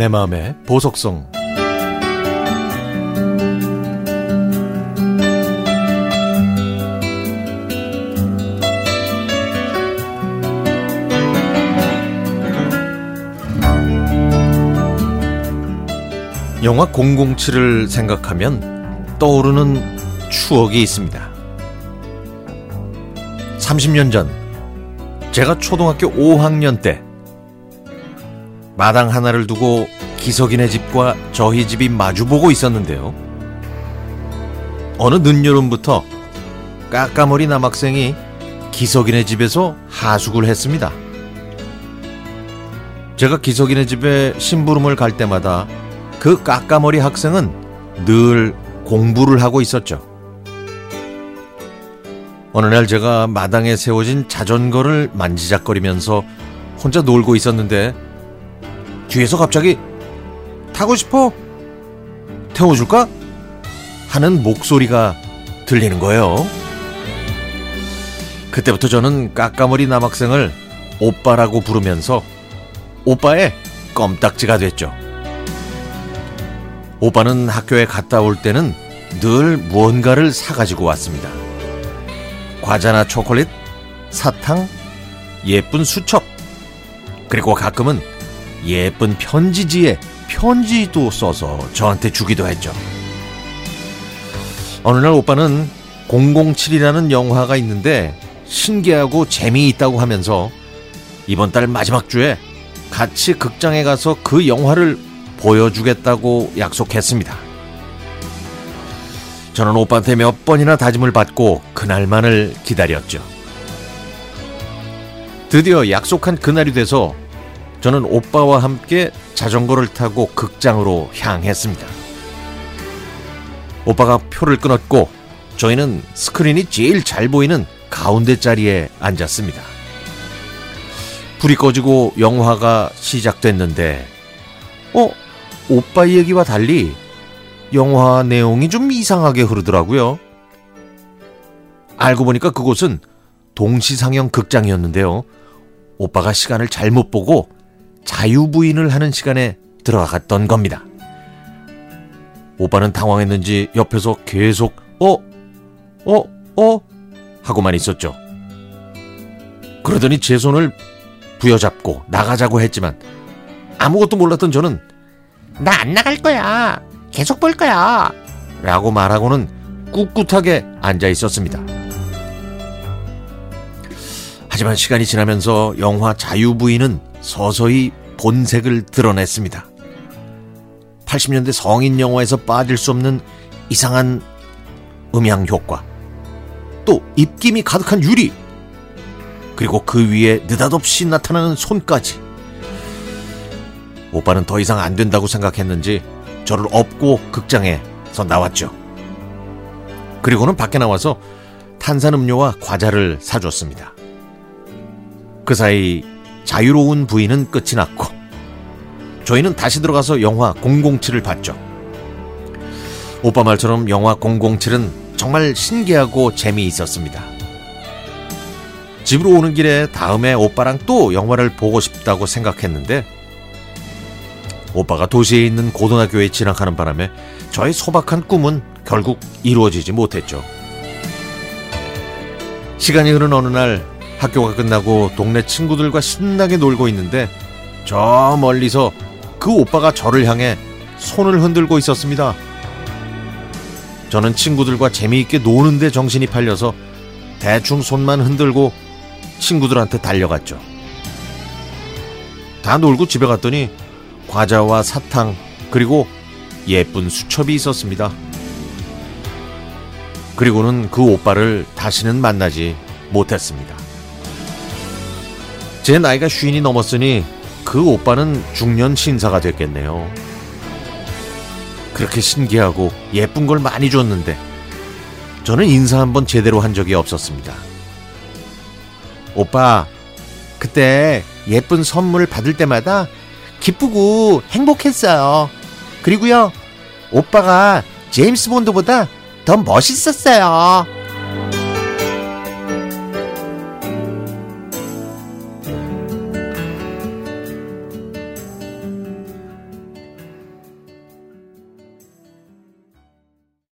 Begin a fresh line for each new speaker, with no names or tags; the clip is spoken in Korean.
내 마음의 보석성 영화 007을 생각하면 떠오르는 추억이 있습니다. 30년 전 제가 초등학교 5학년 때 마당 하나를 두고 기석이네 집과 저희 집이 마주보고 있었는데요. 어느 늦여름부터 까까머리 남학생이 기석이네 집에서 하숙을 했습니다. 제가 기석이네 집에 심부름을 갈 때마다 그 까까머리 학생은 늘 공부를 하고 있었죠. 어느 날 제가 마당에 세워진 자전거를 만지작거리면서 혼자 놀고 있었는데 뒤에서 갑자기 타고 싶어? 태워줄까? 하는 목소리가 들리는 거예요. 그때부터 저는 까까머리 남학생을 오빠라고 부르면서 오빠의 껌딱지가 됐죠. 오빠는 학교에 갔다 올 때는 늘 무언가를 사가지고 왔습니다. 과자나 초콜릿, 사탕, 예쁜 수첩, 그리고 가끔은 예쁜 편지지에 편지도 써서 저한테 주기도 했죠. 어느 날 오빠는 007이라는 영화가 있는데 신기하고 재미있다고 하면서 이번 달 마지막 주에 같이 극장에 가서 그 영화를 보여주겠다고 약속했습니다. 저는 오빠한테 몇 번이나 다짐을 받고 그날만을 기다렸죠. 드디어 약속한 그날이 돼서 저는 오빠와 함께 자전거를 타고 극장으로 향했습니다. 오빠가 표를 끊었고 저희는 스크린이 제일 잘 보이는 가운데 자리에 앉았습니다. 불이 꺼지고 영화가 시작됐는데, 어, 오빠 얘기와 달리 영화 내용이 좀 이상하게 흐르더라고요. 알고 보니까 그곳은 동시상영 극장이었는데요. 오빠가 시간을 잘못 보고 자유부인을 하는 시간에 들어갔던 겁니다. 오빠는 당황했는지 옆에서 계속 어? 어? 어? 하고만 있었죠. 그러더니 제 손을 부여잡고 나가자고 했지만 아무것도 몰랐던 저는
나 안 나갈 거야. 계속 볼 거야.
라고 말하고는 꿋꿋하게 앉아 있었습니다. 하지만 시간이 지나면서 영화 자유부인은 서서히 본색을 드러냈습니다. 80년대 성인 영화에서 빠질 수 없는 이상한 음향 효과, 또 입김이 가득한 유리, 그리고 그 위에 느닷없이 나타나는 손까지. 오빠는 더 이상 안 된다고 생각했는지 저를 업고 극장에서 나왔죠. 그리고는 밖에 나와서 탄산음료와 과자를 사줬습니다. 그 사이 자유로운 부인은 끝이 났고 저희는 다시 들어가서 영화 007을 봤죠. 오빠 말처럼 영화 007은 정말 신기하고 재미있었습니다. 집으로 오는 길에 다음에 오빠랑 또 영화를 보고 싶다고 생각했는데 오빠가 도시에 있는 고등학교에 진학하는 바람에 저의 소박한 꿈은 결국 이루어지지 못했죠. 시간이 흐른 어느 날 학교가 끝나고 동네 친구들과 신나게 놀고 있는데 저 멀리서 그 오빠가 저를 향해 손을 흔들고 있었습니다. 저는 친구들과 재미있게 노는데 정신이 팔려서 대충 손만 흔들고 친구들한테 달려갔죠. 다 놀고 집에 갔더니 과자와 사탕 그리고 예쁜 수첩이 있었습니다. 그리고는 그 오빠를 다시는 만나지 못했습니다. 제 나이가 쉰이 넘었으니 그 오빠는 중년 신사가 됐겠네요. 그렇게 신기하고 예쁜 걸 많이 줬는데 저는 인사 한번 제대로 한 적이 없었습니다. 오빠, 그때 예쁜 선물 받을 때마다 기쁘고 행복했어요. 그리고요, 오빠가 제임스 본드보다 더 멋있었어요.